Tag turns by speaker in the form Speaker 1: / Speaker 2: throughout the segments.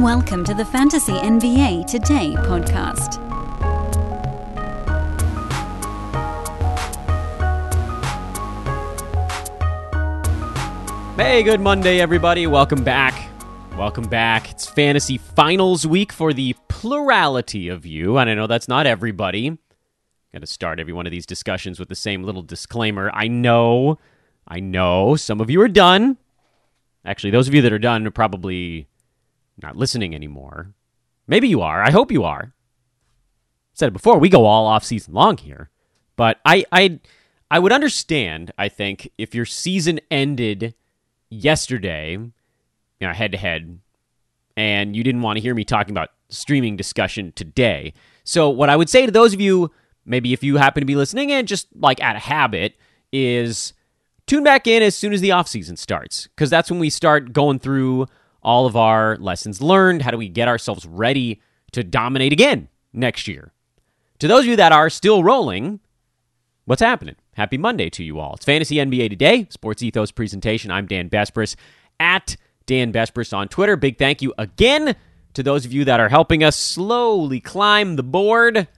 Speaker 1: Welcome to the Fantasy NBA Today podcast.
Speaker 2: Hey, good Monday, everybody. Welcome back. Welcome back. It's fantasy finals week for the plurality of you. And I know that's not everybody. To start every one of these discussions with the same little disclaimer. I know, I know some of you are done. Actually, those of you that are done are probably not listening anymore. Maybe you are. I hope you are. Said it before, we go all off season long here. But I I I would understand, I think, if your season ended yesterday, you know, head to head, and you didn't want to hear me talking about streaming discussion today. So what I would say to those of you, maybe if you happen to be listening and just like out of habit, is tune back in as soon as the off season starts. Because that's when we start going through all of our lessons learned. How do we get ourselves ready to dominate again next year? To those of you that are still rolling, what's happening? Happy Monday to you all. It's Fantasy NBA Today, Sports Ethos presentation. I'm Dan Besbris at Dan Besbris on Twitter. Big thank you again to those of you that are helping us slowly climb the board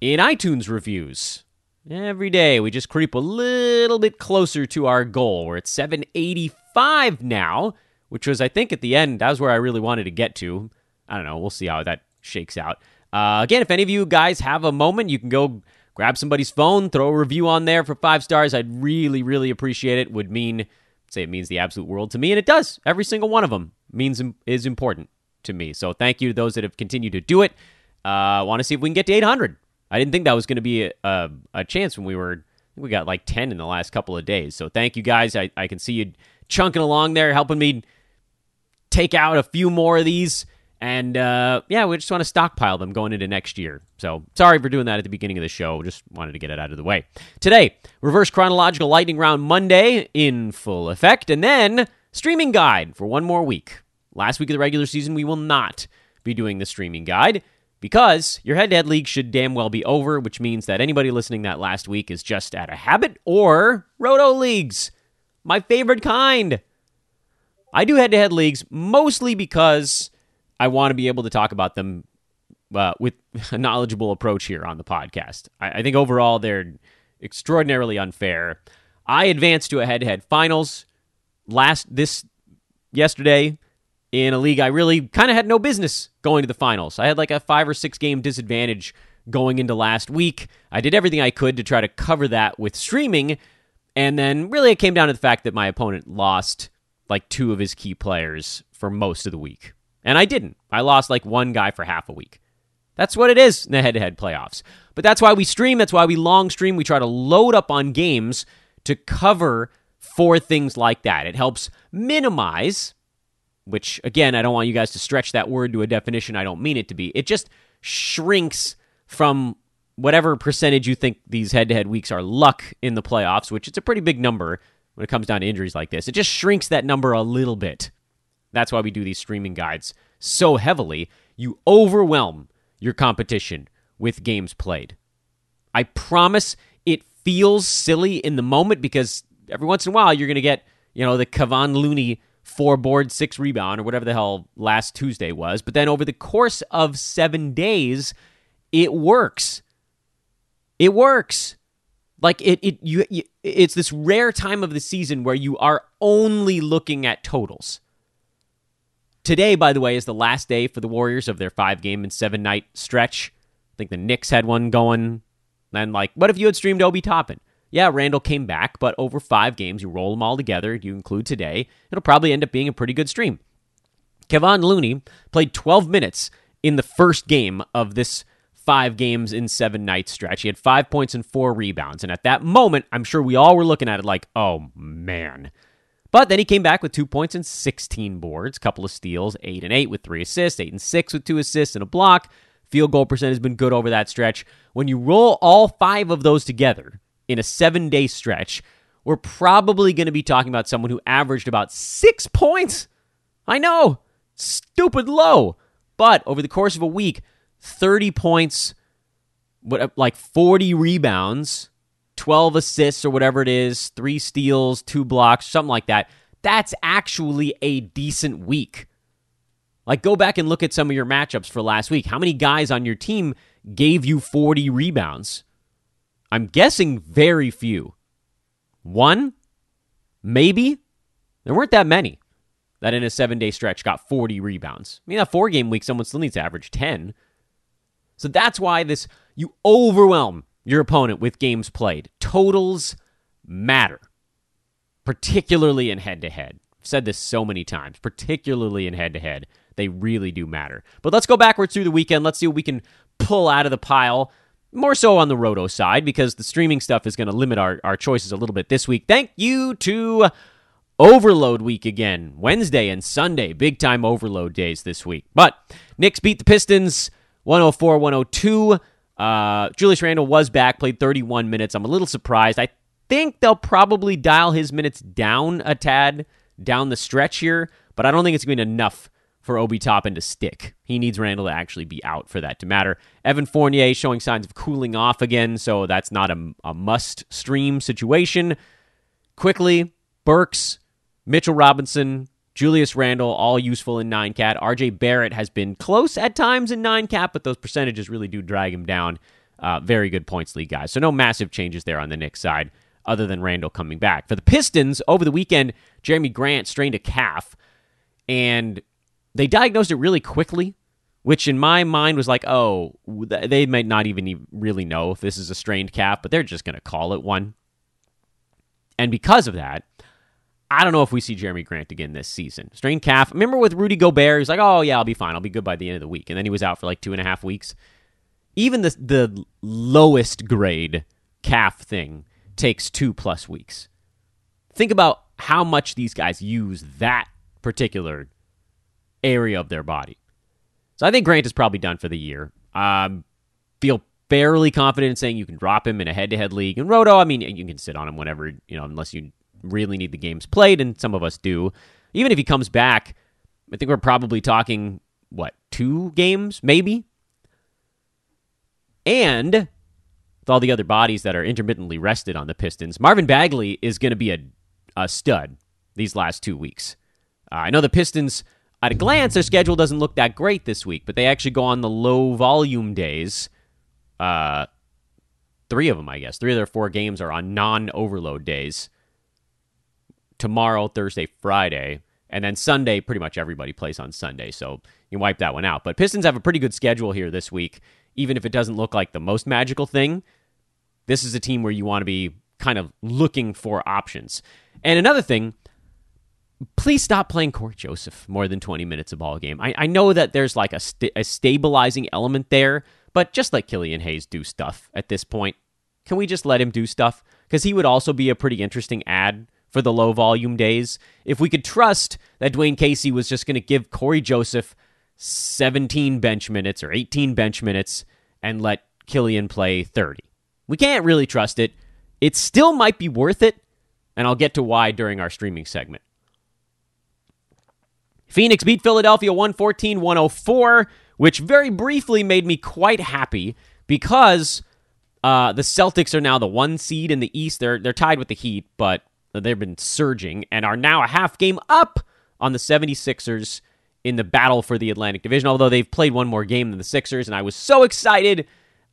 Speaker 2: in iTunes reviews. Every day we just creep a little bit closer to our goal. We're at 785 now which was, I think, at the end, that was where I really wanted to get to. I don't know. We'll see how that shakes out. Uh, again, if any of you guys have a moment, you can go grab somebody's phone, throw a review on there for five stars. I'd really, really appreciate it. Would mean, say, it means the absolute world to me, and it does. Every single one of them means is important to me. So thank you to those that have continued to do it. I uh, want to see if we can get to 800. I didn't think that was going to be a, a, a, chance when we were. we got like 10 in the last couple of days. So thank you guys. I, I can see you chunking along there, helping me take out a few more of these. And uh, yeah, we just want to stockpile them going into next year. So sorry for doing that at the beginning of the show. Just wanted to get it out of the way. Today, reverse chronological lightning round Monday in full effect, and then streaming guide for one more week. Last week of the regular season, we will not be doing the streaming guide because your head to head league should damn well be over, which means that anybody listening that last week is just at a habit or roto leagues. My favorite kind. I do head to head leagues mostly because I want to be able to talk about them uh, with a knowledgeable approach here on the podcast. I, I think overall they're extraordinarily unfair. I advanced to a head to head finals last this yesterday in a league I really kind of had no business going to the finals. I had like a five or six game disadvantage going into last week. I did everything I could to try to cover that with streaming. And then really it came down to the fact that my opponent lost like two of his key players for most of the week. And I didn't. I lost like one guy for half a week. That's what it is in the head to head playoffs. But that's why we stream. That's why we long stream. We try to load up on games to cover for things like that. It helps minimize, which again, I don't want you guys to stretch that word to a definition I don't mean it to be. It just shrinks from whatever percentage you think these head to head weeks are luck in the playoffs, which it's a pretty big number when it comes down to injuries like this. It just shrinks that number a little bit. That's why we do these streaming guides so heavily. You overwhelm your competition with games played. I promise it feels silly in the moment because every once in a while you're going to get, you know, the Kevon Looney four board, six rebound, or whatever the hell last Tuesday was. But then over the course of seven days, it works. It works. Like it, it you, you, it's this rare time of the season where you are only looking at totals. Today, by the way, is the last day for the Warriors of their five game and seven night stretch. I think the Knicks had one going. And like, what if you had streamed Obi Toppin? Yeah, Randle came back, but over five games, you roll them all together, you include today, it'll probably end up being a pretty good stream. Kevon Looney played 12 minutes in the first game of this five games in seven night stretch. He had five points and four rebounds. And at that moment, I'm sure we all were looking at it like, oh man. But then he came back with two points and 16 boards, couple of steals, eight and eight with three assists, eight and six with two assists and a block. Field goal percent has been good over that stretch. When you roll all five of those together in a seven day stretch, we're probably going to be talking about someone who averaged about six points. I know, stupid low. But over the course of a week, 30 points, what like 40 rebounds, 12 assists or whatever it is, three steals, two blocks, something like that. That's actually a decent week. Like, go back and look at some of your matchups for last week. How many guys on your team gave you 40 rebounds? I'm guessing very few. One? Maybe? There weren't that many that in a seven day stretch got 40 rebounds. I mean, a four game week, someone still needs to average 10. So that's why this, you overwhelm your opponent with games played. Totals matter, particularly in head to head. I've said this so many times, particularly in head to head. They really do matter. But let's go backwards through the weekend. Let's see what we can pull out of the pile. More so on the roto side because the streaming stuff is going to limit our, our choices a little bit this week. Thank you to Overload week again. Wednesday and Sunday, big time overload days this week. But Knicks beat the Pistons 104 102. Uh, Julius Randle was back, played 31 minutes. I'm a little surprised. I think they'll probably dial his minutes down a tad down the stretch here, but I don't think it's going to be enough for Obi Toppin to stick. He needs Randle to actually be out for that to matter. Evan Fournier showing signs of cooling off again, so that's not a, a must stream situation. Quickly, Burks, Mitchell Robinson, Julius Randle, all useful in nine cat. RJ Barrett has been close at times in nine cat, but those percentages really do drag him down. Uh, very good points league guys. So no massive changes there on the Knicks side, other than Randle coming back. For the Pistons, over the weekend, Jerami Grant strained a calf, and they diagnosed it really quickly, which in my mind was like, oh, they might not even really know if this is a strained calf, but they're just going to call it one. And because of that, I don't know if we see Jerami Grant again this season. Strained calf. Remember with Rudy Gobert, he's like, oh, yeah, I'll be fine. I'll be good by the end of the week. And then he was out for like two and a half weeks. Even the, the lowest grade calf thing takes two plus weeks. Think about how much these guys use that particular area of their body. So I think Grant is probably done for the year. Um, feel fairly confident in saying you can drop him in a head-to-head league. And Roto, I mean, you can sit on him whenever you know, unless you really need the games played, and some of us do. Even if he comes back, I think we're probably talking what two games, maybe. And with all the other bodies that are intermittently rested on the Pistons, Marvin Bagley is going to be a, a stud these last two weeks. Uh, I know the Pistons at a glance, their schedule doesn't look that great this week, but they actually go on the low volume days. Uh, three of them, I guess. Three of their four games are on non overload days. Tomorrow, Thursday, Friday. And then Sunday, pretty much everybody plays on Sunday, so you wipe that one out. But Pistons have a pretty good schedule here this week, even if it doesn't look like the most magical thing. This is a team where you want to be kind of looking for options. And another thing, please stop playing Cory Joseph more than 20 minutes a ball game. I, I know that there's like a, st- a stabilizing element there, but just let Killian Hayes do stuff at this point. Can we just let him do stuff? Because he would also be a pretty interesting ad for the low volume days. If we could trust that Dwane Casey was just going to give Cory Joseph 17 bench minutes or 18 bench minutes and let Killian play 30. We can't really trust it. It still might be worth it, and I'll get to why during our streaming segment. Phoenix beat Philadelphia 114 104, which very briefly made me quite happy because uh, the Celtics are now the one seed in the East. They're, they're tied with the Heat, but they've been surging and are now a half game up on the 76ers in the battle for the Atlantic Division, although they've played one more game than the Sixers, and I was so excited.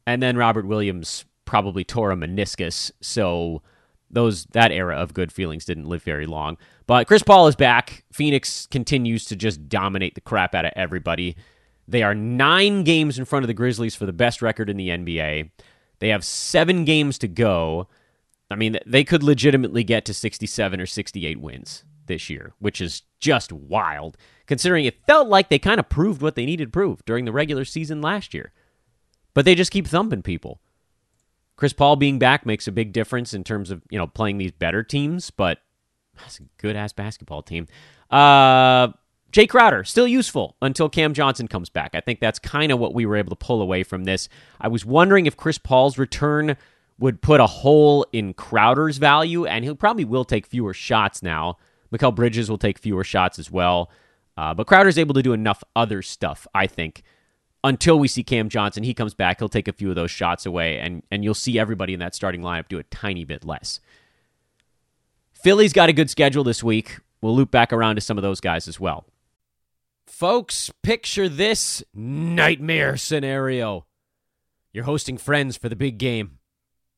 Speaker 2: And then Robert Williams probably tore a meniscus, so those that era of good feelings didn't live very long. But Chris Paul is back. Phoenix continues to just dominate the crap out of everybody. They are nine games in front of the Grizzlies for the best record in the NBA. They have seven games to go. I mean, they could legitimately get to 67 or 68 wins this year, which is just wild, considering it felt like they kind of proved what they needed to prove during the regular season last year. But they just keep thumping people. Chris Paul being back makes a big difference in terms of, you know, playing these better teams, but that's a good ass basketball team. Uh, Jae Crowder, still useful until Cam Johnson comes back. I think that's kind of what we were able to pull away from this. I was wondering if Chris Paul's return would put a hole in Crowder's value, and he probably will take fewer shots now. Mikal Bridges will take fewer shots as well. Uh, but Crowder's able to do enough other stuff, I think, until we see Cam Johnson. He comes back, he'll take a few of those shots away, and, and you'll see everybody in that starting lineup do a tiny bit less. Philly's got a good schedule this week. We'll loop back around to some of those guys as well. Folks, picture this nightmare scenario. You're hosting friends for the big game.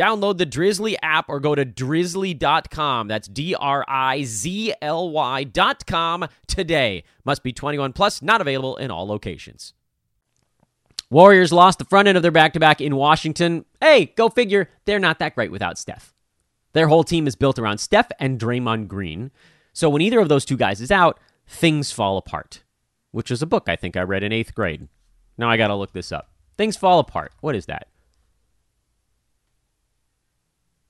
Speaker 2: Download the Drizly app or go to drizly.com. That's D R I Z L Y.com today. Must be 21 plus, not available in all locations. Warriors lost the front end of their back to back in Washington. Hey, go figure, they're not that great without Steph. Their whole team is built around Steph and Draymond Green. So when either of those two guys is out, things fall apart, which is a book I think I read in eighth grade. Now I got to look this up. Things fall apart. What is that?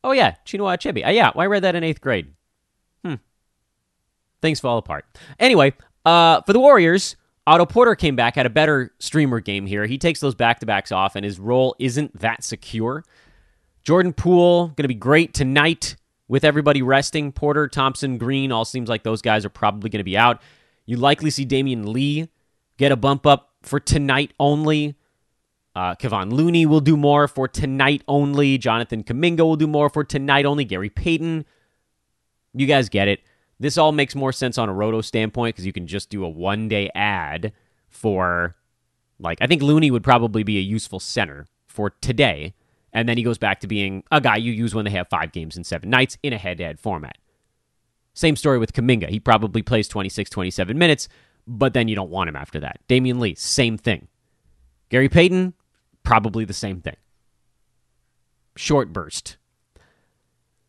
Speaker 2: Oh, yeah, Chinua Achebe. Uh, yeah, I read that in eighth grade. Hmm. Things fall apart. Anyway, uh, for the Warriors, Otto Porter came back, had a better streamer game here. He takes those back to backs off, and his role isn't that secure. Jordan Poole, going to be great tonight with everybody resting. Porter, Thompson, Green, all seems like those guys are probably going to be out. You likely see Damion Lee get a bump up for tonight only. Uh, Kevon Looney will do more for tonight only. Jonathan Kuminga will do more for tonight only. Gary Payton. You guys get it. This all makes more sense on a roto standpoint because you can just do a one day ad for, like, I think Looney would probably be a useful center for today and then he goes back to being a guy you use when they have five games in seven nights in a head to head format. Same story with Kuminga. He probably plays 26, 27 minutes, but then you don't want him after that. Damion Lee, same thing. Gary Payton, probably the same thing. Short burst.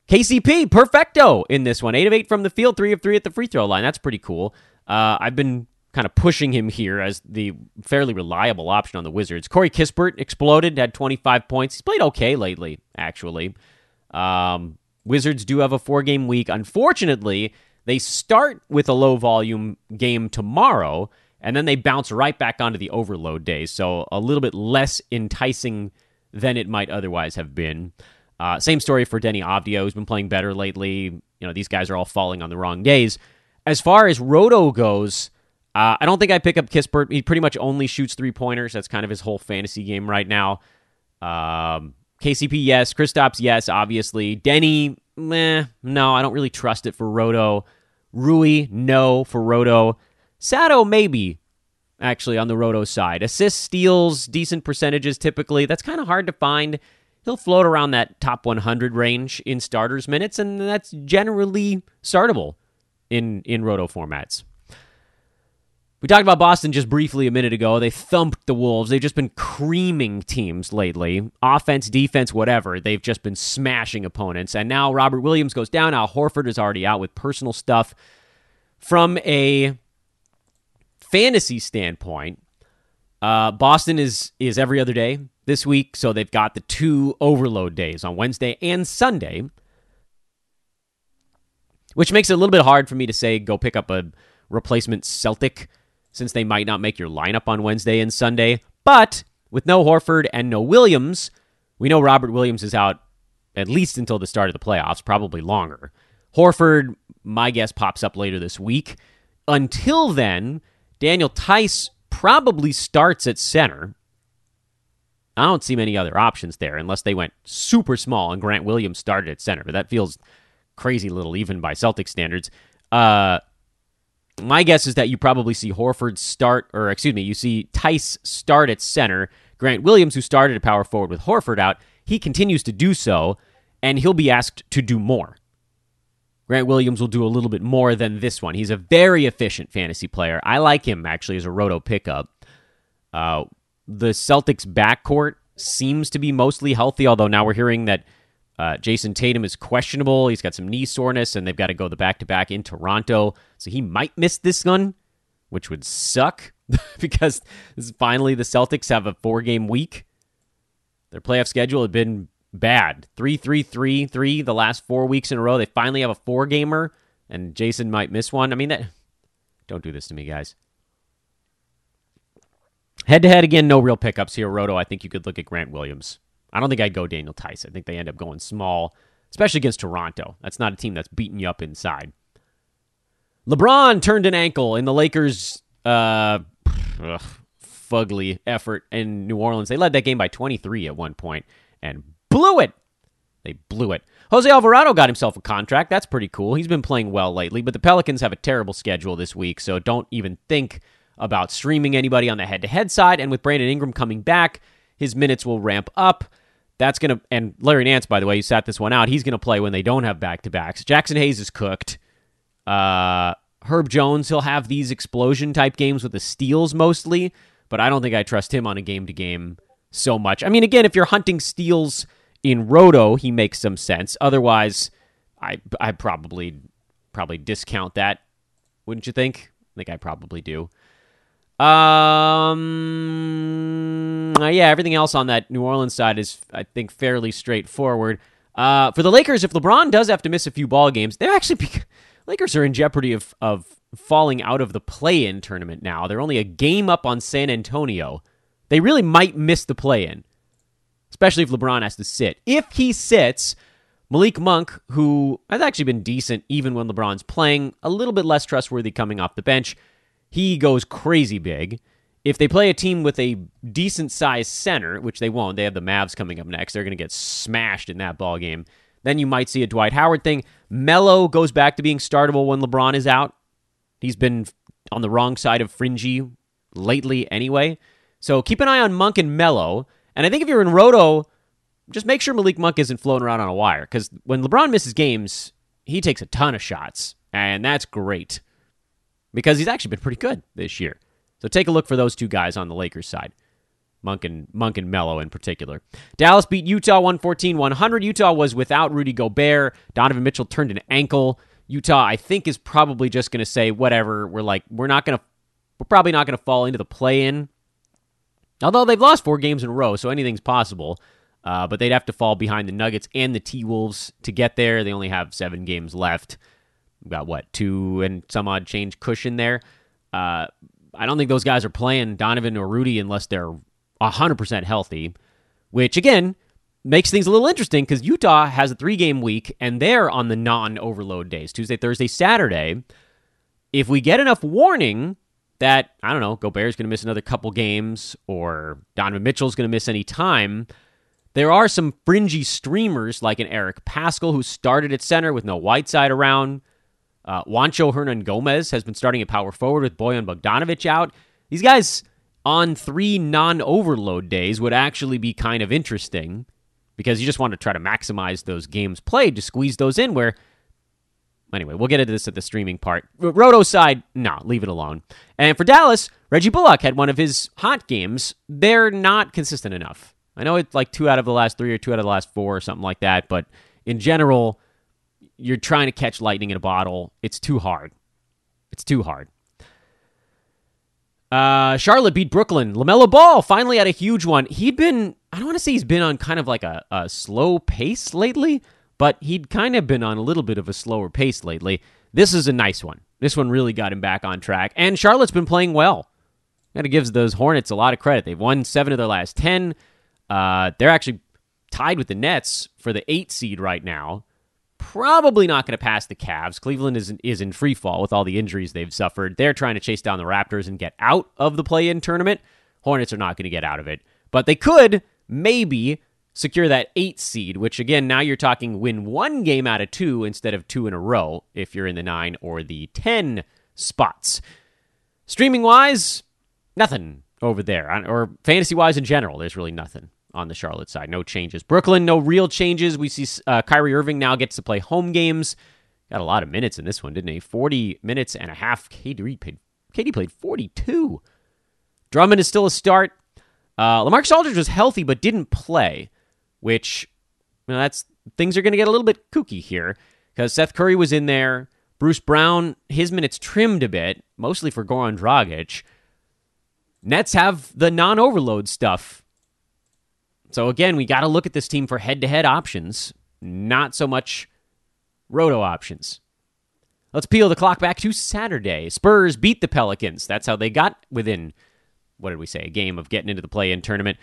Speaker 2: KCP, perfecto in this one. 8 of 8 from the field, 3 of 3 at the free throw line. That's pretty cool. Uh, I've been kind of pushing him here as the fairly reliable option on the Wizards. Corey Kispert exploded, had 25 points. He's played okay lately, actually. Um, Wizards do have a four game week. Unfortunately, they start with a low volume game tomorrow, and then they bounce right back onto the overload days. So a little bit less enticing than it might otherwise have been. Uh, same story for Deni Avdija, who's been playing better lately. You know, these guys are all falling on the wrong days. As far as Roto goes, uh, I don't think I pick up Kispert. He pretty much only shoots three pointers. That's kind of his whole fantasy game right now. Um, KCP, yes. Kristaps, yes, obviously. Deni, meh, no, I don't really trust it for Roto. Rui, no, for Roto. Sato, maybe, actually, on the Roto side. Assists, steals, decent percentages typically. That's kind of hard to find. He'll float around that top 100 range in starters minutes, and that's generally startable in, in Roto formats. We talked about Boston just briefly a minute ago. They thumped the Wolves. They've just been creaming teams lately. Offense, defense, whatever. They've just been smashing opponents. And now Robert Williams goes down. Now Horford is already out with personal stuff. From a fantasy standpoint, uh, Boston is is every other day this week, so they've got the two overload days on Wednesday and Sunday, which makes it a little bit hard for me to say go pick up a replacement Celtic since they might not make your lineup on Wednesday and Sunday. But with no Horford and no Williams, we know Robert Williams is out at least until the start of the playoffs, probably longer. Horford, my guess, pops up later this week. Until then, Daniel Theis probably starts at center. I don't see many other options there unless they went super small and Grant Williams started at center. But that feels crazy little even by Celtic standards. Uh, my guess is that you probably see Horford start, or excuse me, you see Theis start at center. Grant Williams, who started at power forward with Horford out, he continues to do so, and he'll be asked to do more. Grant Williams will do a little bit more than this one. He's a very efficient fantasy player. I like him actually as a roto pickup. Uh, the Celtics backcourt seems to be mostly healthy, although now we're hearing that Uh, Jayson Tatum is questionable. He's got some knee soreness, and they've got to go the back to back in Toronto. So he might miss this one, which would suck because finally the Celtics have a four game week. Their playoff schedule had been bad 3 3 3 3 the last four weeks in a row. They finally have a four gamer, and Jayson might miss one. I mean, that. Don't do this to me, guys. Head to head again, no real pickups here, Roto. I think you could look at Grant Williams. I don't think I'd go Daniel Theis. I think they end up going small, especially against Toronto. That's not a team that's beating you up inside. LeBron turned an ankle in the Lakers' uh, ugh, fugly effort in New Orleans. They led that game by 23 at one point and blew it. They blew it. Jose Alvarado got himself a contract. That's pretty cool. He's been playing well lately, but the Pelicans have a terrible schedule this week, so don't even think about streaming anybody on the head to head side. And with Brandon Ingram coming back, his minutes will ramp up. That's going to, and Larry Nance, by the way, you sat this one out. He's going to play when they don't have back to backs. Jaxson Hayes is cooked. Uh, Herb Jones, he'll have these explosion type games with the steals mostly, but I don't think I trust him on a game to game so much. I mean, again, if you're hunting steals in Roto, he makes some sense. Otherwise, I I probably probably discount that. Wouldn't you think? I think I probably do. Um, uh, yeah, everything else on that New Orleans side is, I think, fairly straightforward. Uh, for the Lakers, if LeBron does have to miss a few ball games, they're actually be- Lakers are in jeopardy of of falling out of the play-in tournament now. They're only a game up on San Antonio. They really might miss the play-in, especially if LeBron has to sit. If he sits, Malik Monk, who has actually been decent even when LeBron's playing, a little bit less trustworthy coming off the bench he goes crazy big. If they play a team with a decent sized center, which they won't, they have the Mavs coming up next. They're going to get smashed in that ball game. Then you might see a Dwight Howard thing. Melo goes back to being startable when LeBron is out. He's been on the wrong side of fringy lately anyway. So keep an eye on Monk and Melo. And I think if you're in Roto, just make sure Malik Monk isn't floating around on a wire because when LeBron misses games, he takes a ton of shots, and that's great because he's actually been pretty good this year. So take a look for those two guys on the Lakers side. Monk and Monk and Melo in particular. Dallas beat Utah 114-100. Utah was without Rudy Gobert. Donovan Mitchell turned an ankle. Utah, I think, is probably just going to say whatever. We're like, we're not going to, we're probably not going to fall into the play-in. Although they've lost four games in a row, so anything's possible. Uh, but they'd have to fall behind the Nuggets and the T Wolves to get there. They only have seven games left got what two and some odd change cushion there. Uh, I don't think those guys are playing Donovan or Rudy unless they're hundred percent healthy, which again makes things a little interesting because Utah has a three game week and they're on the non overload days Tuesday, Thursday, Saturday. If we get enough warning that I don't know Gobert's going to miss another couple games or Donovan Mitchell's going to miss any time. There are some fringy streamers like an Eric Paschall who started at center with no Whiteside around. Uh, Juancho Hernangomez has been starting at power forward with Bojan Bogdanovic out. These guys on three non overload days would actually be kind of interesting because you just want to try to maximize those games played to squeeze those in where. Anyway, we'll get into this at the streaming part. Roto side, no, leave it alone. And for Dallas, Reggie Bullock had one of his hot games. They're not consistent enough. I know it's like two out of the last three or two out of the last four or something like that, but in general, you're trying to catch lightning in a bottle. It's too hard. It's too hard. Uh, Charlotte beat Brooklyn. LaMelo Ball finally had a huge one. He'd been, I don't want to say he's been on kind of like a, a slow pace lately, but he'd kind of been on a little bit of a slower pace lately. This is a nice one. This one really got him back on track. And Charlotte's been playing well. Got to give those Hornets a lot of credit. They've won seven of their last 10. Uh, they're actually tied with the Nets for the eight seed right now probably not going to pass the Cavs. Cleveland is is in free fall with all the injuries they've suffered. They're trying to chase down the Raptors and get out of the play-in tournament. Hornets are not going to get out of it, but they could maybe secure that 8 seed, which again now you're talking win one game out of 2 instead of 2 in a row if you're in the 9 or the 10 spots. Streaming wise, nothing over there or fantasy wise in general, there's really nothing on the Charlotte side. No changes. Brooklyn, no real changes. We see uh, Kyrie Irving now gets to play home games. Got a lot of minutes in this one, didn't he? 40 minutes and a half. KD played, played 42. Drummond is still a start. Uh, LaMarcus Aldridge was healthy but didn't play, which you know, that's things are going to get a little bit kooky here because Seth Curry was in there. Bruce Brown, his minutes trimmed a bit, mostly for Goran Dragic. Nets have the non overload stuff. So again, we got to look at this team for head to head options, not so much roto options. Let's peel the clock back to Saturday. Spurs beat the Pelicans. That's how they got within, what did we say, a game of getting into the play in tournament.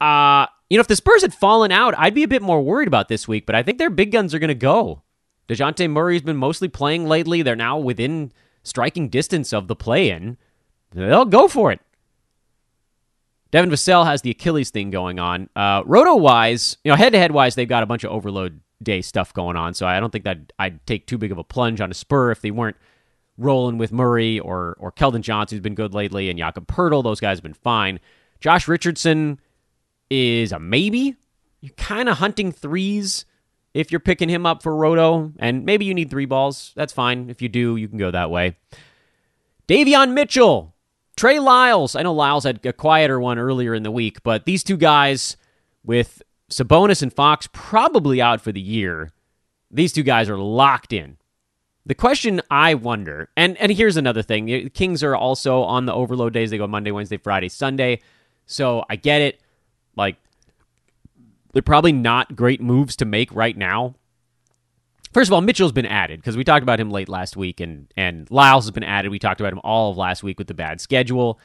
Speaker 2: Uh, you know, if the Spurs had fallen out, I'd be a bit more worried about this week, but I think their big guns are going to go. DeJounte Murray's been mostly playing lately. They're now within striking distance of the play in. They'll go for it. Devin Vassell has the Achilles thing going on. Uh, Roto wise, you know, head to head wise, they've got a bunch of overload day stuff going on. So I don't think that I'd take too big of a plunge on a spur if they weren't rolling with Murray or or Keldon Johnson, who's been good lately, and Jakob Poeltl. Those guys have been fine. Josh Richardson is a maybe. You're kind of hunting threes if you're picking him up for Roto, and maybe you need three balls. That's fine. If you do, you can go that way. Davion Mitchell, Trey Lyles. I know Lyles had a quieter one earlier in the week, but these two guys with Sabonis and Fox probably out for the year. These two guys are locked in. The question I wonder, and and here's another thing: the Kings are also on the overload days. They go Monday, Wednesday, Friday, Sunday. So I get it. Like they're probably not great moves to make right now. First of all, Mitchell's been added because we talked about him late last week, and and Lyles has been added. We talked about him all of last week with the bad schedule.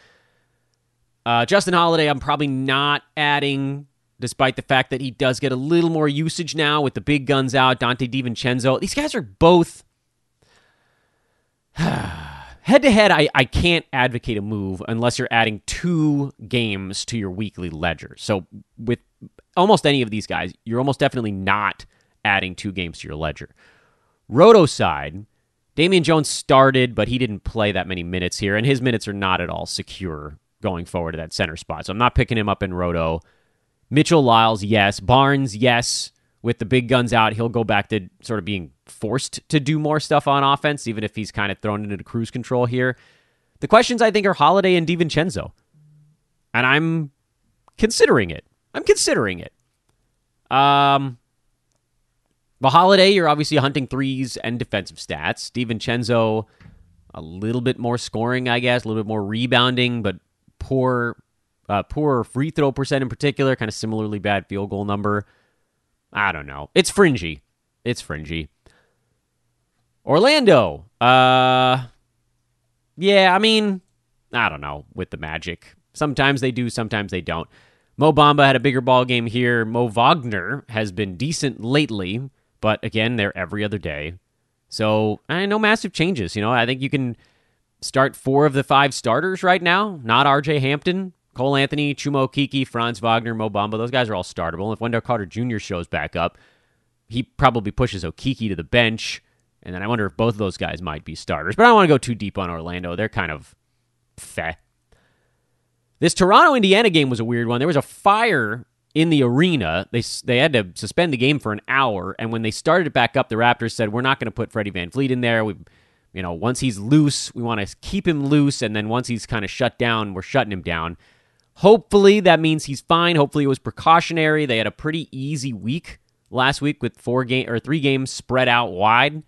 Speaker 2: Uh, Justin Holiday, I'm probably not adding, despite the fact that he does get a little more usage now with the big guns out. Donte DiVincenzo, these guys are both head to head. I I can't advocate a move unless you're adding two games to your weekly ledger. So with almost any of these guys, you're almost definitely not adding two games to your ledger. Roto side, Damian Jones started, but he didn't play that many minutes here, and his minutes are not at all secure going forward to that center spot. So I'm not picking him up in Roto. Mitchell Lyles, yes. Barnes, yes. With the big guns out, he'll go back to sort of being forced to do more stuff on offense, even if he's kind of thrown into cruise control here. The questions I think are Holiday and DiVincenzo. And I'm considering it. I'm considering it. Um, the holiday, you're obviously hunting threes and defensive stats. DiVincenzo, a little bit more scoring, I guess, a little bit more rebounding, but poor, uh, poor free throw percent in particular. Kind of similarly bad field goal number. I don't know. It's fringy. It's fringy. Orlando. Uh, yeah. I mean, I don't know with the Magic. Sometimes they do. Sometimes they don't. Mo Bamba had a bigger ball game here. Mo Wagner has been decent lately, but again, they're every other day. So, I no massive changes. You know, I think you can start four of the five starters right now. Not RJ Hampton, Cole Anthony, Chuma Okeke, Franz Wagner, Mo Bamba. Those guys are all startable. If Wendell Carter Jr. shows back up, he probably pushes Okeke to the bench. And then I wonder if both of those guys might be starters. But I don't want to go too deep on Orlando. They're kind of feh. This Toronto Indiana game was a weird one. There was a fire in the arena. They they had to suspend the game for an hour, and when they started it back up, the Raptors said, "We're not going to put Freddie VanVleet in there. We, you know, once he's loose, we want to keep him loose, and then once he's kind of shut down, we're shutting him down." Hopefully that means he's fine. Hopefully it was precautionary. They had a pretty easy week last week with four game or three games spread out wide.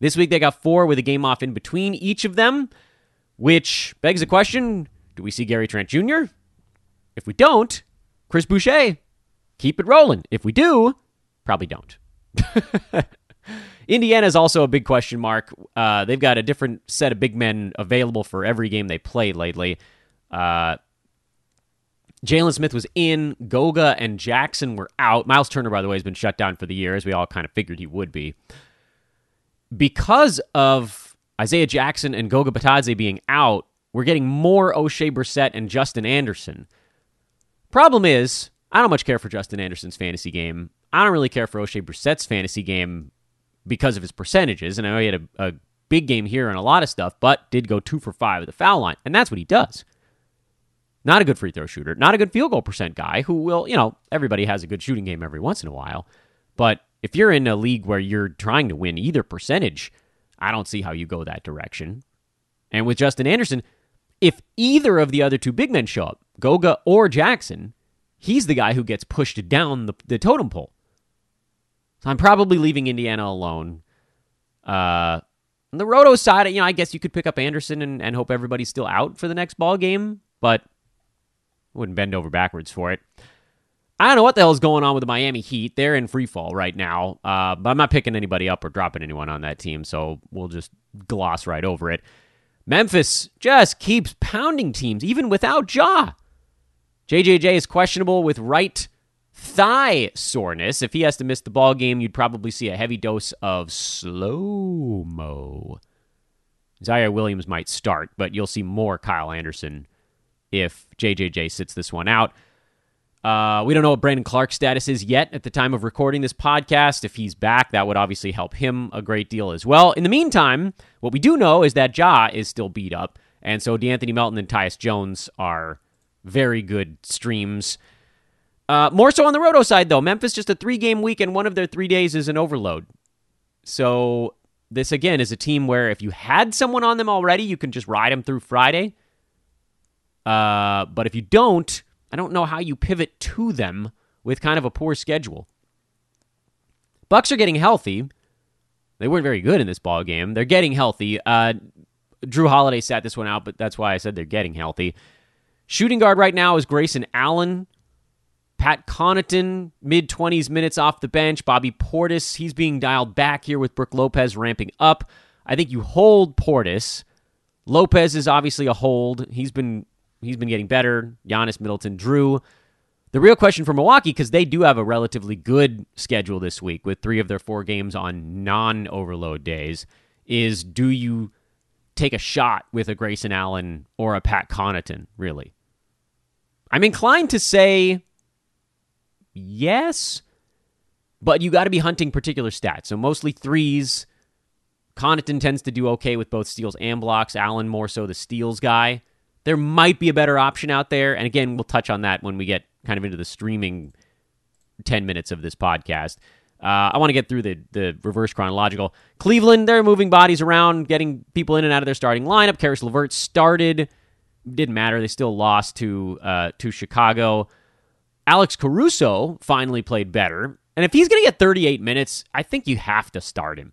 Speaker 2: This week they got four with a game off in between each of them, which begs the question do we see Gary Trent Jr.? If we don't, Chris Boucher, keep it rolling. If we do, probably don't. Indiana is also a big question mark. Uh, they've got a different set of big men available for every game they play lately. Uh, Jalen Smith was in. Goga and Jackson were out. Miles Turner, by the way, has been shut down for the year, as we all kind of figured he would be. Because of Isaiah Jackson and Goga Bitadze being out, we're getting more Oshae Brissett and Justin Anderson. Problem is, I don't much care for Justin Anderson's fantasy game. I don't really care for Oshae Brissett's fantasy game because of his percentages. And I know he had a, a big game here and a lot of stuff, but did go two for five at the foul line. And that's what he does. Not a good free throw shooter, not a good field goal percent guy who will, you know, everybody has a good shooting game every once in a while. But if you're in a league where you're trying to win either percentage, I don't see how you go that direction. And with Justin Anderson, if either of the other two big men show up, Goga or Jackson, he's the guy who gets pushed down the, the totem pole. So I'm probably leaving Indiana alone. Uh, on the Roto side, you know, I guess you could pick up Anderson and, and hope everybody's still out for the next ball game, but wouldn't bend over backwards for it. I don't know what the hell's going on with the Miami Heat. They're in free fall right now, uh, but I'm not picking anybody up or dropping anyone on that team, so we'll just gloss right over it. Memphis just keeps pounding teams, even without Ja. JJJ is questionable with right thigh soreness. If he has to miss the ball game, you'd probably see a heavy dose of slow mo. Ziaire Williams might start, but you'll see more Kyle Anderson if JJJ sits this one out. Uh, we don't know what Brandon Clarke's status is yet at the time of recording this podcast. If he's back, that would obviously help him a great deal as well. In the meantime, what we do know is that Ja is still beat up, and so De'Anthony Melton and Tyus Jones are very good streams. Uh, more so on the Roto side, though. Memphis just a three game week, and one of their three days is an overload. So this again is a team where if you had someone on them already, you can just ride them through Friday. Uh, but if you don't, I don't know how you pivot to them with kind of a poor schedule. Bucks are getting healthy. They weren't very good in this ball game. They're getting healthy. Uh, Jrue Holiday sat this one out, but that's why I said they're getting healthy. Shooting guard right now is Grayson Allen. Pat Connaughton, mid 20s minutes off the bench. Bobby Portis, he's being dialed back here with Brook Lopez ramping up. I think you hold Portis. Lopez is obviously a hold. He's been he's been getting better. Giannis, Middleton, Jrue. The real question for Milwaukee, because they do have a relatively good schedule this week with three of their four games on non overload days, is do you take a shot with a Grayson Allen or a Pat Connaughton, really? I'm inclined to say yes, but you got to be hunting particular stats. So mostly threes. Connaughton tends to do okay with both steals and blocks. Allen more so the steals guy. There might be a better option out there. And again, we'll touch on that when we get kind of into the streaming 10 minutes of this podcast. Uh, I want to get through the, the reverse chronological. Cleveland, they're moving bodies around, getting people in and out of their starting lineup. Caris LeVert started. Didn't matter. They still lost to uh, to Chicago. Alex Caruso finally played better. And if he's going to get 38 minutes, I think you have to start him.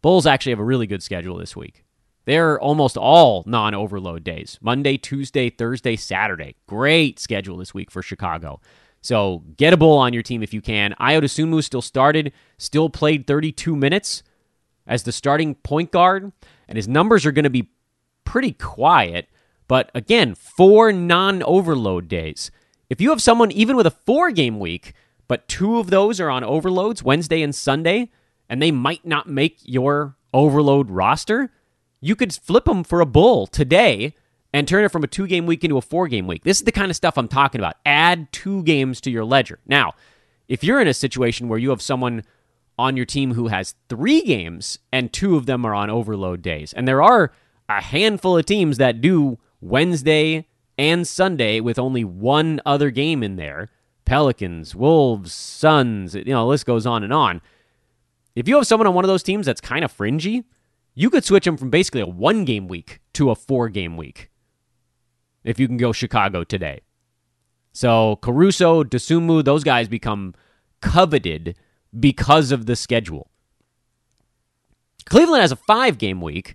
Speaker 2: Bulls actually have a really good schedule this week. They're almost all non overload days Monday, Tuesday, Thursday, Saturday. Great schedule this week for Chicago. So get a bull on your team if you can. Ayo Dosunmu still started, still played 32 minutes as the starting point guard, and his numbers are going to be pretty quiet. But again, four non overload days. If you have someone even with a four game week, but two of those are on overloads, Wednesday and Sunday, and they might not make your overload roster, you could flip them for a bull today and turn it from a two game week into a four game week. This is the kind of stuff I'm talking about. Add two games to your ledger. Now, if you're in a situation where you have someone on your team who has three games and two of them are on overload days, and there are a handful of teams that do Wednesday and Sunday with only one other game in there Pelicans, Wolves, Suns, you know, the list goes on and on. If you have someone on one of those teams that's kind of fringy, you could switch them from basically a one game week to a four game week if you can go Chicago today. So Caruso, Dosunmu, those guys become coveted because of the schedule. Cleveland has a five game week.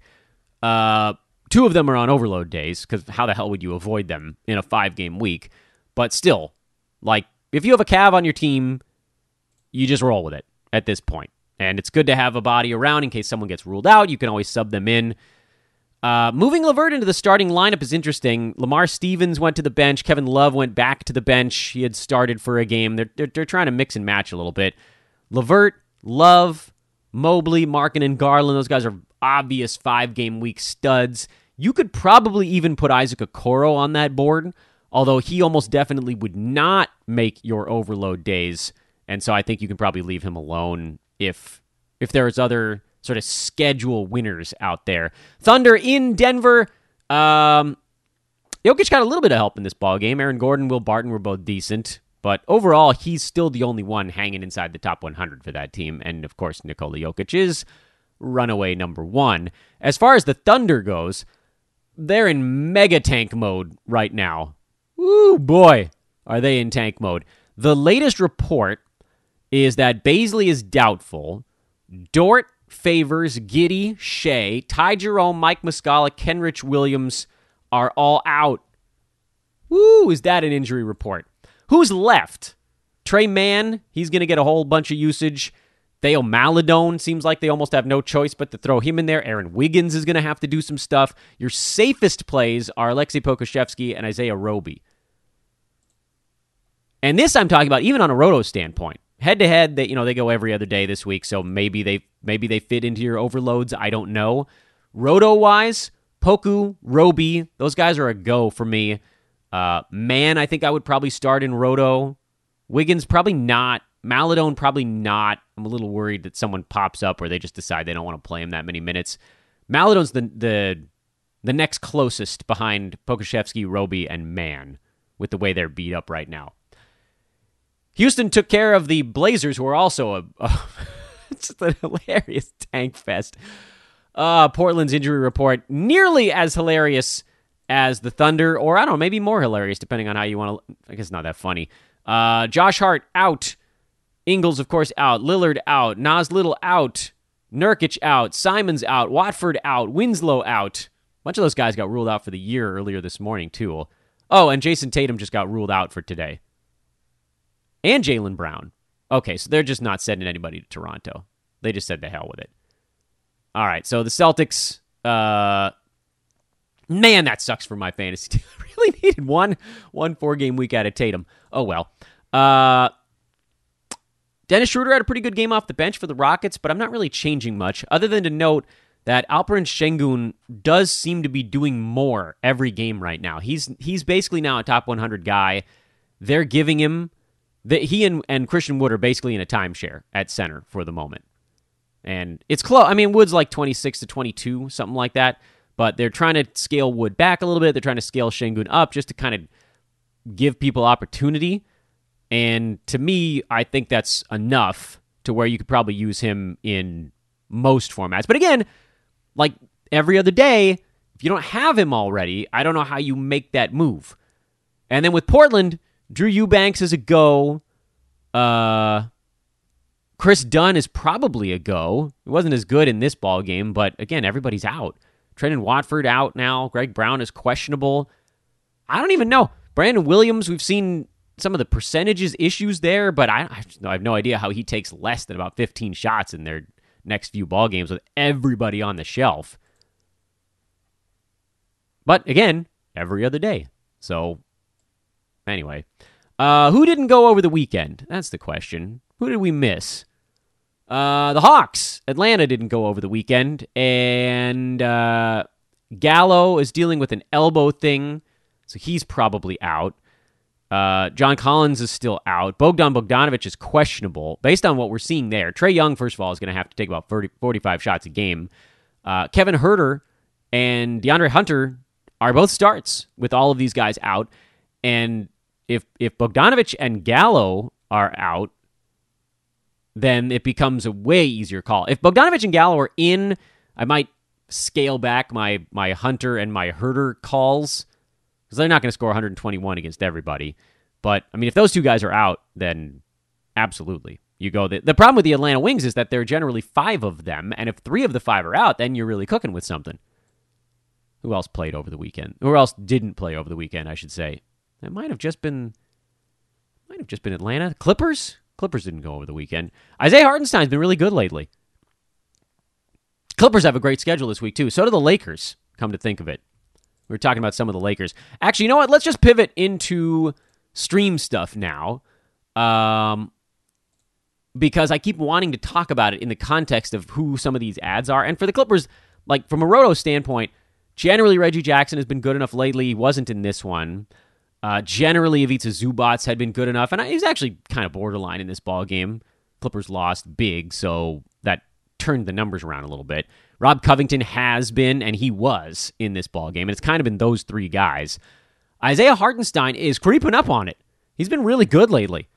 Speaker 2: Uh, two of them are on overload days because how the hell would you avoid them in a five game week? But still, like if you have a Cav on your team, you just roll with it at this point. And it's good to have a body around in case someone gets ruled out. You can always sub them in. Uh, moving LeVert into the starting lineup is interesting. Lamar Stevens went to the bench. Kevin Love went back to the bench. He had started for a game. They're, they're, they're trying to mix and match a little bit. LeVert, Love, Mobley, Markkanen, and Garland, those guys are obvious five game week studs. You could probably even put Isaac Okoro on that board, although he almost definitely would not make your overload days. And so I think you can probably leave him alone if if there's other sort of schedule winners out there. Thunder in Denver. Um, Jokic got a little bit of help in this ball game. Aaron Gordon, Will Barton were both decent, but overall, he's still the only one hanging inside the top 100 for that team. And of course, Nikola Jokic is runaway number one. As far as the Thunder goes, they're in mega tank mode right now. Ooh, boy, are they in tank mode. The latest report is that Bazley is doubtful. Dort Favors, Giddey, Shai, Ty Jerome, Mike Muscala, Kenrich Williams are all out. Woo, is that an injury report? Who's left? Tre Mann, he's going to get a whole bunch of usage. Theo Maledon seems like they almost have no choice but to throw him in there. Aaron Wiggins is going to have to do some stuff. Your safest plays are Aleksej Pokusevski and Isaiah Roby. And this I'm talking about even on a roto standpoint. Head to head, that you know they go every other day this week, so maybe they maybe they fit into your overloads. I don't know. Roto wise, Poku, Roby, those guys are a go for me. Uh, Mann, I think I would probably start in Roto. Wiggins, probably not. Maledon, probably not. I'm a little worried that someone pops up or they just decide they don't want to play him that many minutes. Maledon's the the the next closest behind Pokusevski, Roby, and Mann with the way they're beat up right now. Houston took care of the Blazers, who are also a, a just a hilarious tank fest. Uh, Portland's injury report nearly as hilarious as the Thunder, or I don't know, maybe more hilarious depending on how you want to. I guess not that funny. Uh, Josh Hart out. Ingles, of course, out. Lillard out. Nas Little out. Nurkic out. Simons out. Watford out. Winslow out. A bunch of those guys got ruled out for the year earlier this morning, too. Oh, and Jayson Tatum just got ruled out for today and Jaylen Brown. Okay, so they're just not sending anybody to Toronto. They just said the hell with it. All right, so the Celtics. Uh, man, that sucks for my fantasy team. I really needed one one four game week out of Tatum. Oh well. Uh, Dennis Schroeder had a pretty good game off the bench for the Rockets, but I'm not really changing much other than to note that Alperen Sengun does seem to be doing more every game right now. He's he's basically now a top 100 guy. They're giving him he and, and Christian Wood are basically in a timeshare at center for the moment. And it's close. I mean, Wood's like 26 to 22, something like that. But they're trying to scale Wood back a little bit. They're trying to scale Sengun up just to kind of give people opportunity. And to me, I think that's enough to where you could probably use him in most formats. But again, like every other day, if you don't have him already, I don't know how you make that move. And then with Portland, Drew Eubanks is a go. Uh, Kris Dunn is probably a go. It wasn't as good in this ball game, but again, everybody's out. Trendon Watford out now. Greg Brown is questionable. I don't even know. Brandon Williams, we've seen some of the percentages issues there, but I, I have no idea how he takes less than about 15 shots in their next few ball games with everybody on the shelf. But again, every other day. So Anyway, uh, who didn't go over the weekend? That's the question. Who did we miss? Uh, the Hawks. Atlanta didn't go over the weekend, and uh, Gallo is dealing with an elbow thing, so he's probably out. Uh, John Collins is still out. Bogdan Bogdanovic is questionable based on what we're seeing there. Trae Young, first of all, is going to have to take about 30, 45 shots a game. Uh, Kevin Huerter and DeAndre Hunter are both starts with all of these guys out. And if if Bogdanovic and Gallo are out, then it becomes a way easier call. If Bogdanovic and Gallo are in, I might scale back my my Hunter and my Huerter calls because they're not going to score 121 against everybody. But I mean, if those two guys are out, then absolutely you go. The, the problem with the Atlanta Wings is that there are generally five of them, and if three of the five are out, then you're really cooking with something. Who else played over the weekend? Who else didn't play over the weekend? I should say. It might have just been might have just been Atlanta. Clippers? Clippers didn't go over the weekend. Isaiah Hartenstein's been really good lately. Clippers have a great schedule this week too. So do the Lakers, come to think of it. We are talking about some of the Lakers. Actually, you know what? Let's just pivot into stream stuff now. Um, because I keep wanting to talk about it in the context of who some of these ads are. And for the Clippers, like from a roto standpoint, generally Reggie Jackson has been good enough lately. He wasn't in this one. Uh, generally, Ivica Zubac had been good enough, and he was actually kind of borderline in this ball game. Clippers lost big, so that turned the numbers around a little bit. Rob Covington has been, and he was in this ball game, and it's kind of been those three guys. Isaiah Hartenstein is creeping up on it. He's been really good lately.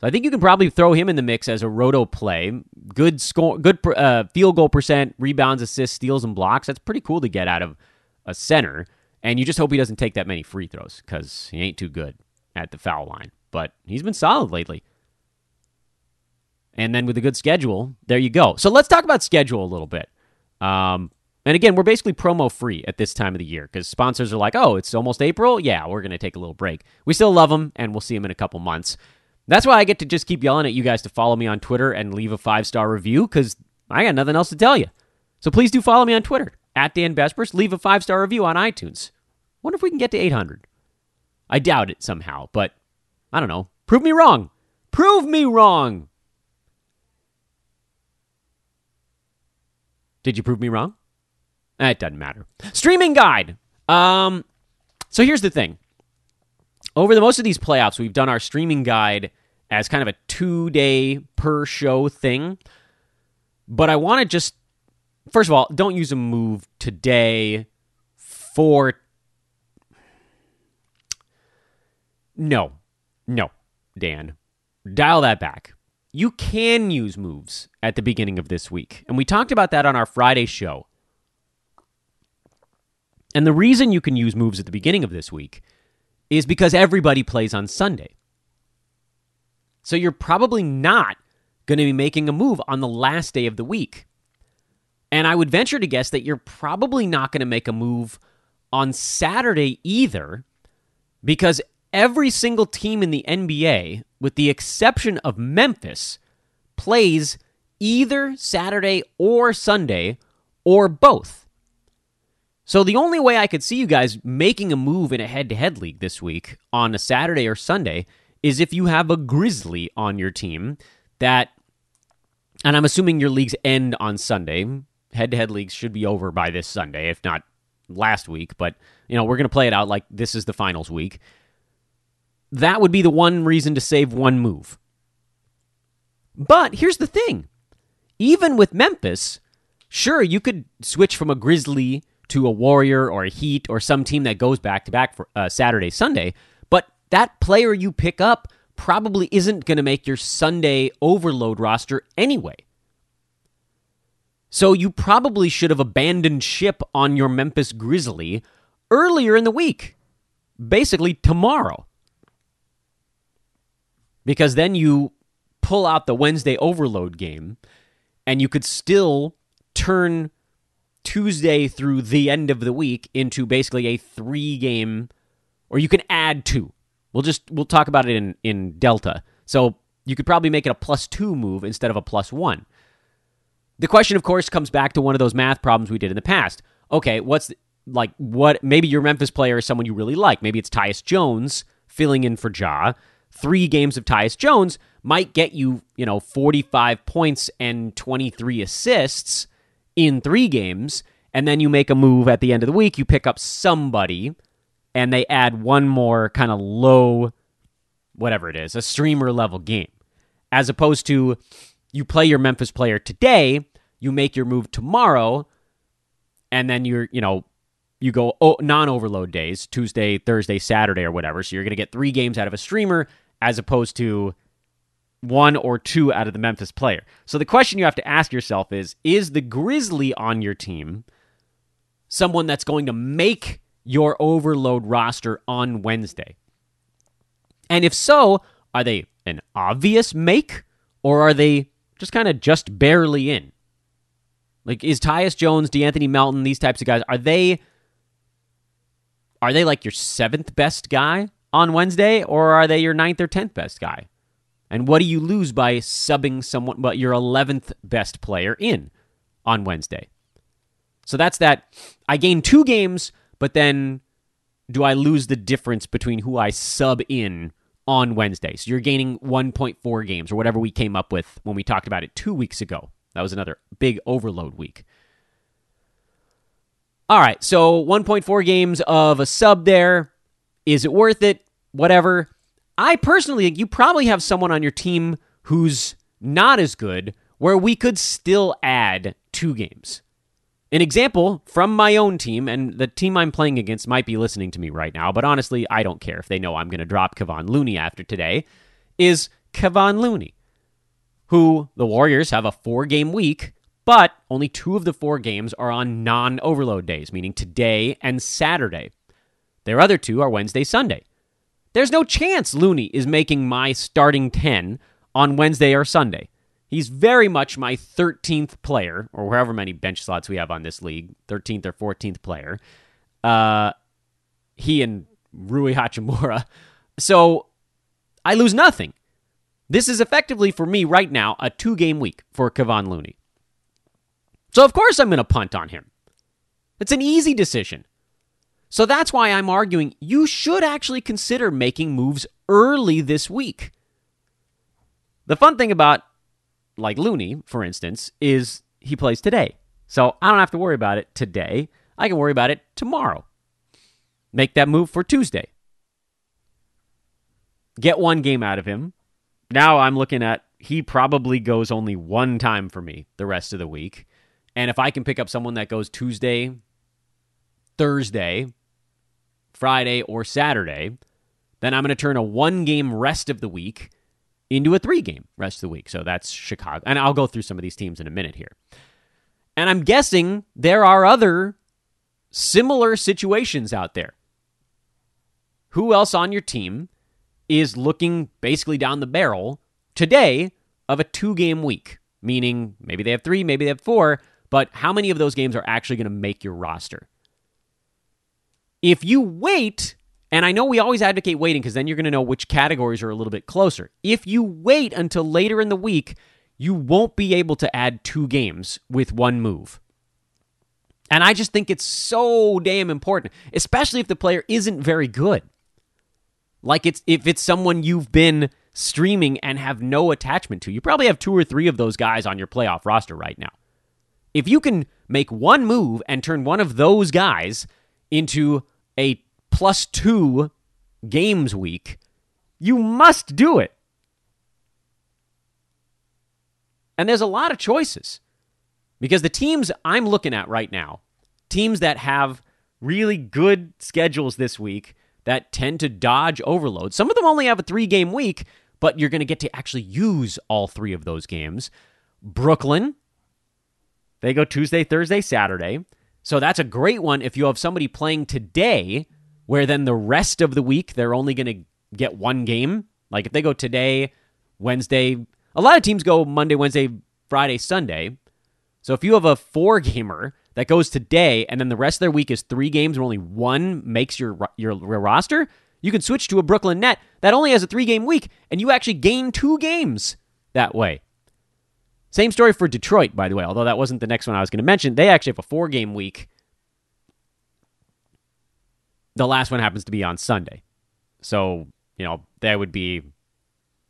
Speaker 2: So I think you can probably throw him in the mix as a roto play. Good score, good uh, field goal percent, rebounds, assists, steals, and blocks. That's pretty cool to get out of a center. And you just hope he doesn't take that many free throws because he ain't too good at the foul line. But he's been solid lately. And then with a good schedule, there you go. So let's talk about schedule a little bit. Um, and again, we're basically promo free at this time of the year because sponsors are like, oh, it's almost April. Yeah, we're going to take a little break. We still love them, and we'll see them in a couple months. That's why I get to just keep yelling at you guys to follow me on Twitter and leave a five star review because I got nothing else to tell you. So please do follow me on Twitter at Dan Besbris. Leave a five star review on iTunes. Wonder if we can get to 800. I doubt it somehow, but I don't know. Prove me wrong. Prove me wrong. Did you prove me wrong? Eh, it doesn't matter. Streaming guide. Um, so here's the thing. Over the most of these playoffs, we've done our streaming guide as kind of a two day per show thing. But I want to just, first of all, don't use a move today for. No, no, Dan. Dial that back. You can use moves at the beginning of this week. And we talked about that on our Friday show. And the reason you can use moves at the beginning of this week is because everybody plays on Sunday. So you're probably not going to be making a move on the last day of the week. And I would venture to guess that you're probably not going to make a move on Saturday either because every single team in the NBA, with the exception of Memphis, plays either Saturday or Sunday or both. So the only way I could see you guys making a move in a head-to-head league this week on a Saturday or Sunday is if you have a Grizzly on your team that and I'm assuming your leagues end on Sunday. Head-to-head leagues should be over by this Sunday, if not last week, but you know, we're going to play it out like this is the finals week. That would be the one reason to save one move. But here's the thing. Even with Memphis, sure you could switch from a Grizzly to a Warrior or a Heat or some team that goes back to back for uh, Saturday, Sunday. But that player you pick up probably isn't going to make your Sunday overload roster anyway. So you probably should have abandoned ship on your Memphis Grizzly earlier in the week, basically tomorrow. Because then you pull out the Wednesday overload game and you could still turn Tuesday through the end of the week into basically a three game, or you can add two. We'll just we'll talk about it in in delta. So you could probably make it a plus two move instead of a plus one. The question, of course, comes back to one of those math problems we did in the past. Okay, what's the, like what? Maybe your Memphis player is someone you really like. Maybe it's Tyus Jones filling in for Ja. Three games of Tyus Jones might get you, you know, 45 points and 23 assists in three games, and then you make a move at the end of the week, you pick up somebody, and they add one more kind of low, whatever it is, a streamer level game. As opposed to you play your Memphis player today, you make your move tomorrow, and then you're, you know, you go non overload days, Tuesday, Thursday, Saturday, or whatever. So you're going to get three games out of a streamer as opposed to one or two out of the Memphis player. So the question you have to ask yourself is Is the Grizzly on your team someone that's going to make your overload roster on Wednesday? And if so, are they an obvious make or are they just kind of just barely in? Like is Tyus Jones, De'Anthony Melton, these types of guys, are they are they like your seventh best guy on Wednesday, or are they your ninth or tenth best guy? And what do you lose by subbing someone, but your 11th best player in on Wednesday? So that's that. I gain two games, but then do I lose the difference between who I sub in on Wednesday? So you're gaining 1.4 games or whatever we came up with when we talked about it two weeks ago. That was another big overload week. All right, so 1.4 games of a sub there. Is it worth it? Whatever. I personally think you probably have someone on your team who's not as good where we could still add two games. An example from my own team, and the team I'm playing against might be listening to me right now, but honestly, I don't care if they know I'm going to drop Kevon Looney after today, is Kevon Looney, who the Warriors have a four game week, but only two of the four games are on non overload days, meaning today and Saturday. Their other two are Wednesday, Sunday. There's no chance Looney is making my starting 10 on Wednesday or Sunday. He's very much my 13th player, or however many bench slots we have on this league, 13th or 14th player. Uh, he and Rui Hachimura. So I lose nothing. This is effectively for me right now a two game week for Kevon Looney. So of course I'm going to punt on him. It's an easy decision. So that's why I'm arguing you should actually consider making moves early this week. The fun thing about like Looney, for instance, is he plays today. So I don't have to worry about it today. I can worry about it tomorrow. Make that move for Tuesday. Get one game out of him. Now I'm looking at he probably goes only one time for me the rest of the week. And if I can pick up someone that goes Tuesday, Thursday, Friday, or Saturday, then I'm going to turn a one game rest of the week into a three game rest of the week. So that's Chicago. And I'll go through some of these teams in a minute here. And I'm guessing there are other similar situations out there. Who else on your team is looking basically down the barrel today of a two game week? Meaning maybe they have three, maybe they have four, but how many of those games are actually going to make your roster? If you wait and I know we always advocate waiting because then you're going to know which categories are a little bit closer. If you wait until later in the week, you won't be able to add two games with one move. And I just think it's so damn important, especially if the player isn't very good. Like it's if it's someone you've been streaming and have no attachment to. You probably have two or three of those guys on your playoff roster right now. If you can make one move and turn one of those guys into a plus two games week, you must do it. And there's a lot of choices because the teams I'm looking at right now, teams that have really good schedules this week that tend to dodge overload. Some of them only have a three game week, but you're going to get to actually use all three of those games. Brooklyn, they go Tuesday, Thursday, Saturday. So that's a great one if you have somebody playing today where then the rest of the week they're only going to get one game. Like if they go today, Wednesday, a lot of teams go Monday, Wednesday, Friday, Sunday. So if you have a four gamer that goes today and then the rest of their week is three games where only one makes your, your, your roster, you can switch to a Brooklyn Net that only has a three game week and you actually gain two games that way. Same story for Detroit, by the way, although that wasn't the next one I was going to mention. They actually have a four game week the last one happens to be on Sunday. So, you know, that would be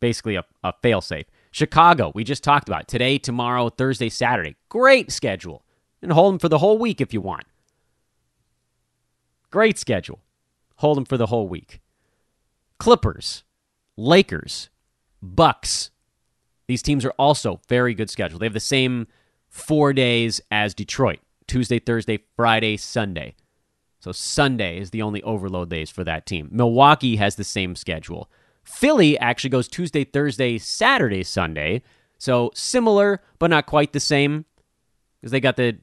Speaker 2: basically a, a failsafe. Chicago, we just talked about today, tomorrow, Thursday, Saturday. Great schedule. And hold them for the whole week if you want. Great schedule. Hold them for the whole week. Clippers, Lakers, Bucks. These teams are also very good schedule. They have the same four days as Detroit Tuesday, Thursday, Friday, Sunday. So Sunday is the only overload days for that team. Milwaukee has the same schedule. Philly actually goes Tuesday, Thursday, Saturday, Sunday. So similar, but not quite the same. Because they got the,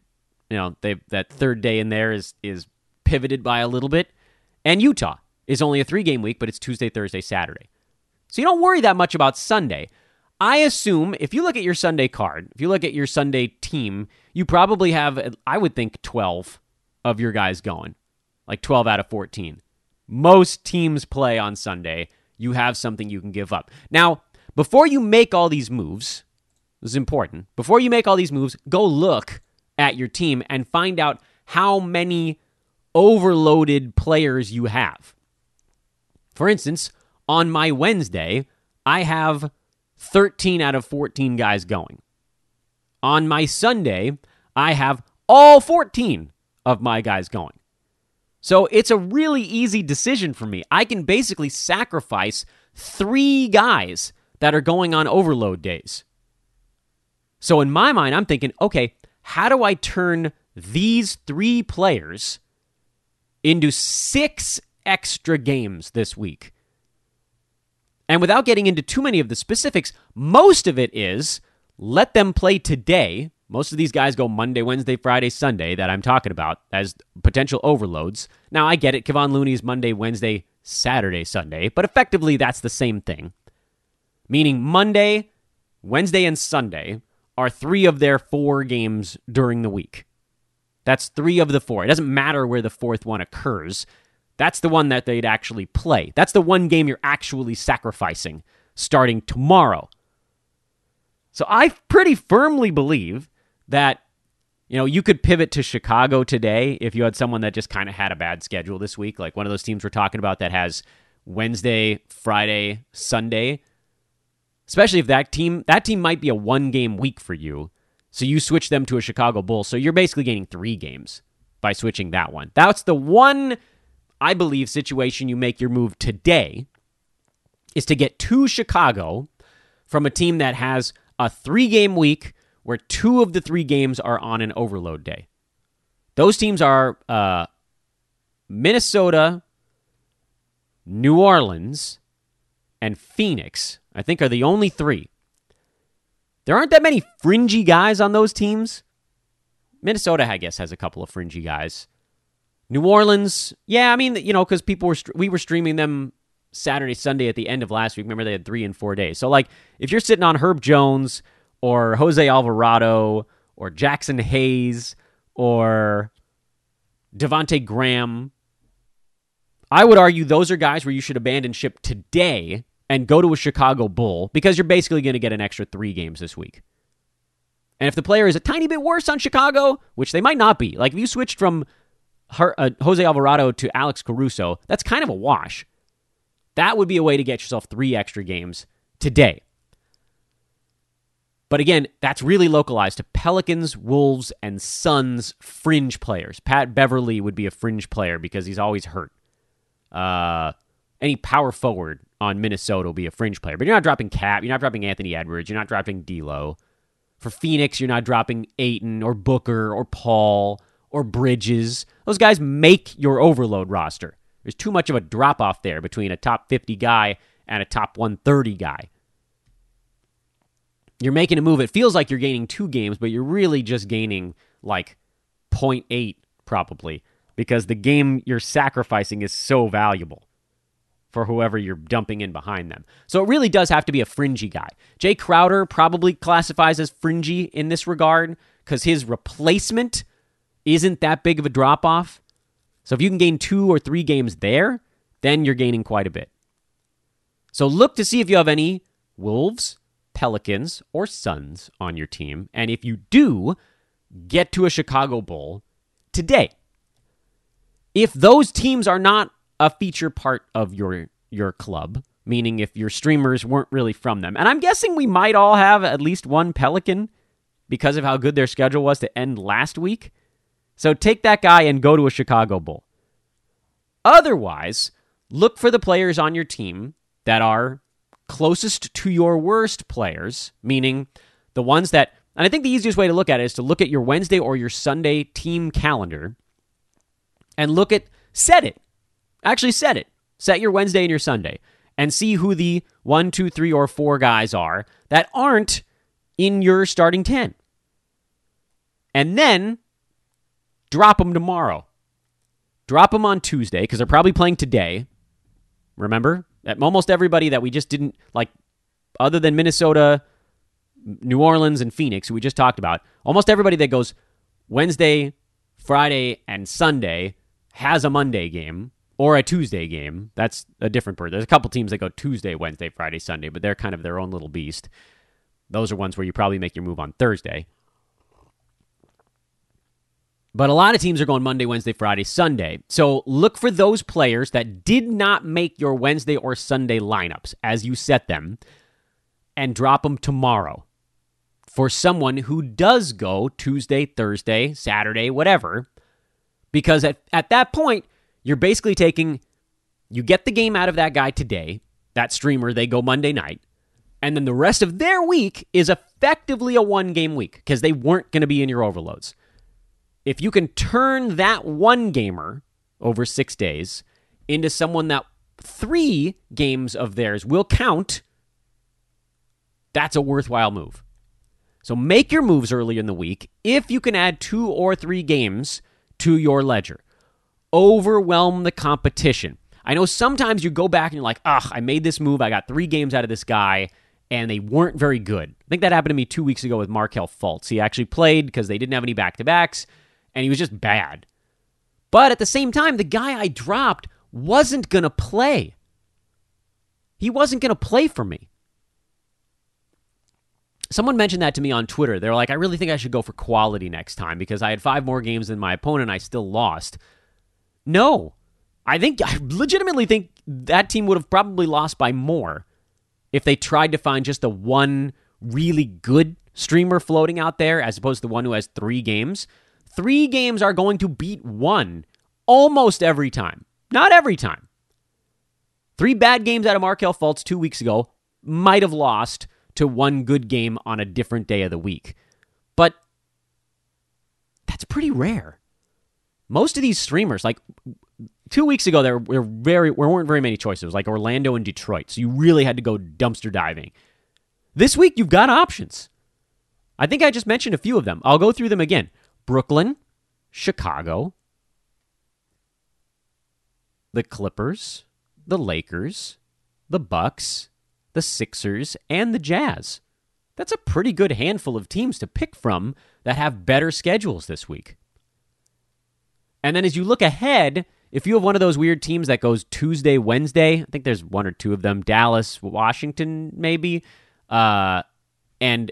Speaker 2: you know, they that third day in there is is pivoted by a little bit. And Utah is only a three game week, but it's Tuesday, Thursday, Saturday. So you don't worry that much about Sunday. I assume if you look at your Sunday card, if you look at your Sunday team, you probably have, I would think, 12 of your guys going like 12 out of 14. Most teams play on Sunday. You have something you can give up. Now, before you make all these moves, this is important. Before you make all these moves, go look at your team and find out how many overloaded players you have. For instance, on my Wednesday, I have 13 out of 14 guys going. On my Sunday, I have all 14 of my guys going. So it's a really easy decision for me. I can basically sacrifice three guys that are going on overload days. So in my mind, I'm thinking, okay, how do I turn these three players into six extra games this week? And without getting into too many of the specifics, most of it is let them play today most of these guys go Monday, Wednesday, Friday, Sunday that I'm talking about as potential overloads. Now, I get it. Kevon Looney's Monday, Wednesday, Saturday, Sunday, but effectively that's the same thing. Meaning Monday, Wednesday and Sunday are three of their four games during the week. That's three of the four. It doesn't matter where the fourth one occurs. That's the one that they'd actually play. That's the one game you're actually sacrificing starting tomorrow. So I pretty firmly believe that you know, you could pivot to Chicago today if you had someone that just kind of had a bad schedule this week, like one of those teams we're talking about that has Wednesday, Friday, Sunday. Especially if that team that team might be a one game week for you. So you switch them to a Chicago Bull. So you're basically gaining 3 games by switching that one. That's the one I believe situation you make your move today is to get to Chicago from a team that has a 3 game week where two of the 3 games are on an overload day. Those teams are uh, Minnesota, New Orleans, and Phoenix, I think, are the only three. There aren't that many fringy guys on those teams. Minnesota, I guess, has a couple of fringy guys. New Orleans, yeah, I mean, you know, because people were we were streaming them Saturday, Sunday at the end of last week. Remember, they had three and four days. So, like, if you're sitting on Herb Jones or Jose Alvarado or Jaxson Hayes or Devonte Graham, I would argue those are guys where you should abandon ship today and go to a Chicago Bull because you're basically going to get an extra three games this week. And if the player is a tiny bit worse on Chicago, which they might not be, like if you switched from uh, Jose Alvarado to Alex Caruso, that's kind of a wash. That would be a way to get yourself three extra games today. But again, that's really localized to Pelicans, Wolves, and Suns fringe players. Pat Beverley would be a fringe player because he's always hurt. Uh, any power forward on Minnesota will be a fringe player. But you're not dropping Cap. You're not dropping Anthony Edwards. You're not dropping D'Lo. For Phoenix, you're not dropping Ayton or Booker or Paul or Bridges. Those guys make your overload roster. There's too much of a drop off there between a top 50 guy and a top 130 guy. You're making a move. It feels like you're gaining two games, but you're really just gaining like 0.8 probably because the game you're sacrificing is so valuable for whoever you're dumping in behind them. So it really does have to be a fringy guy. Jae Crowder probably classifies as fringy in this regard because his replacement isn't that big of a drop off. So if you can gain two or three games there, then you're gaining quite a bit. So look to see if you have any Wolves, Pelicans, or Suns on your team. And if you do, get to a Chicago Bull today. If those teams are not a feature part of your your club, meaning if your streamers weren't really from them. And I'm guessing we might all have at least one Pelican because of how good their schedule was to end last week. So take that guy and go to a Chicago Bull. Otherwise, look for the players on your team that are closest to your worst players, meaning the ones that, and I think the easiest way to look at it is to look at your Wednesday or your Sunday team calendar and look at, set it. Actually, set it. Set your Wednesday and your Sunday and see who the one, two, three, or four guys are that aren't in your starting 10. And then drop them tomorrow. Drop them on Tuesday because they're probably playing today. Remember? Almost everybody that we just didn't like, other than Minnesota, New Orleans, and Phoenix, who we just talked about, almost everybody that goes Wednesday, Friday, and Sunday has a Monday game or a Tuesday game. That's a different bird. There's a couple teams that go Tuesday, Wednesday, Friday, Sunday, but they're kind of their own little beast. Those are ones where you probably make your move on Thursday. But a lot of teams are going Monday, Wednesday, Friday, Sunday. So look for those players that did not make your Wednesday or Sunday lineups as you set them and drop them tomorrow for someone who does go Tuesday, Thursday, Saturday, whatever. Because at, at that point, you're basically taking, you get the game out of that guy today, that streamer, they go Monday night. And then the rest of their week is effectively a one game week because they weren't going to be in your overloads if you can turn that one gamer over six days into someone that three games of theirs will count, that's a worthwhile move. So make your moves early in the week if you can add two or three games to your ledger. Overwhelm the competition. I know sometimes you go back and you're like, ugh, I made this move. I got three games out of this guy, and they weren't very good. I think that happened to me two weeks ago with Markelle Fultz. He actually played because they didn't have any back to backs, and he was just bad. But at the same time, the guy I dropped wasn't going to play. He wasn't going to play for me. Someone mentioned that to me on Twitter. They're like, I really think I should go for quality next time because I had five more games than my opponent. I still lost. No, I think I legitimately think that team would have probably lost by more if they tried to find just the one really good streamer floating out there as opposed to the one who has three games. Three games are going to beat one almost every time. Not every time. Three bad games out of Markelle Fultz two weeks ago might have lost to one good game on a different day of the week. But that's pretty rare. Most of these streamers, like two weeks ago, there were very there weren't very many choices, like Orlando and Detroit. So you really had to go dumpster diving. This week you've got options. I think I just mentioned a few of them. I'll go through them again. Brooklyn, Chicago, the Clippers, the Lakers, the Bucks, the Sixers, and the Jazz. That's a pretty good handful of teams to pick from that have better schedules this week. And then as you look ahead, if you have one of those weird teams that goes Tuesday, Wednesday, I think there's one or two of them, Dallas, Washington, maybe, uh, and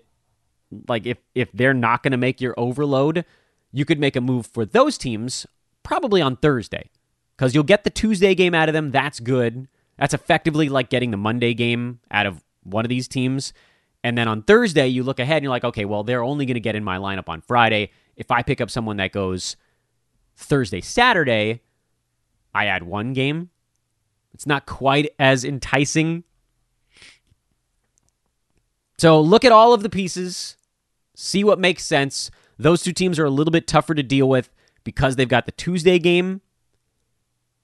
Speaker 2: like if if they're not going to make your overload, you could make a move for those teams probably on Thursday because you'll get the Tuesday game out of them. That's good. That's effectively like getting the Monday game out of one of these teams. And then on Thursday, you look ahead and you're like, okay, well, they're only going to get in my lineup on Friday. If I pick up someone that goes Thursday, Saturday, I add one game. It's not quite as enticing. So look at all of the pieces, see what makes sense. Those two teams are a little bit tougher to deal with because they've got the Tuesday game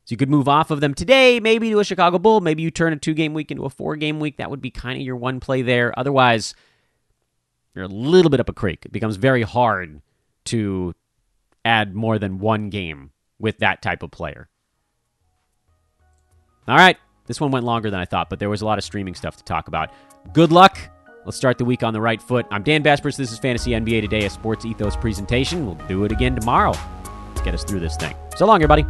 Speaker 2: so you could move off of them today, maybe to a Chicago Bull. Maybe you turn a two game week into a four game week. That would be kind of your one play there. Otherwise, you're a little bit up a creek. It becomes very hard to add more than one game with that type of player. All right. This one went longer than I thought, but there was a lot of streaming stuff to talk about. Good luck. Let's start the week on the right foot. I'm Dan Besbris. This is Fantasy NBA Today, a sports ethos presentation. We'll do it again tomorrow. Let's get us through this thing. So long, everybody.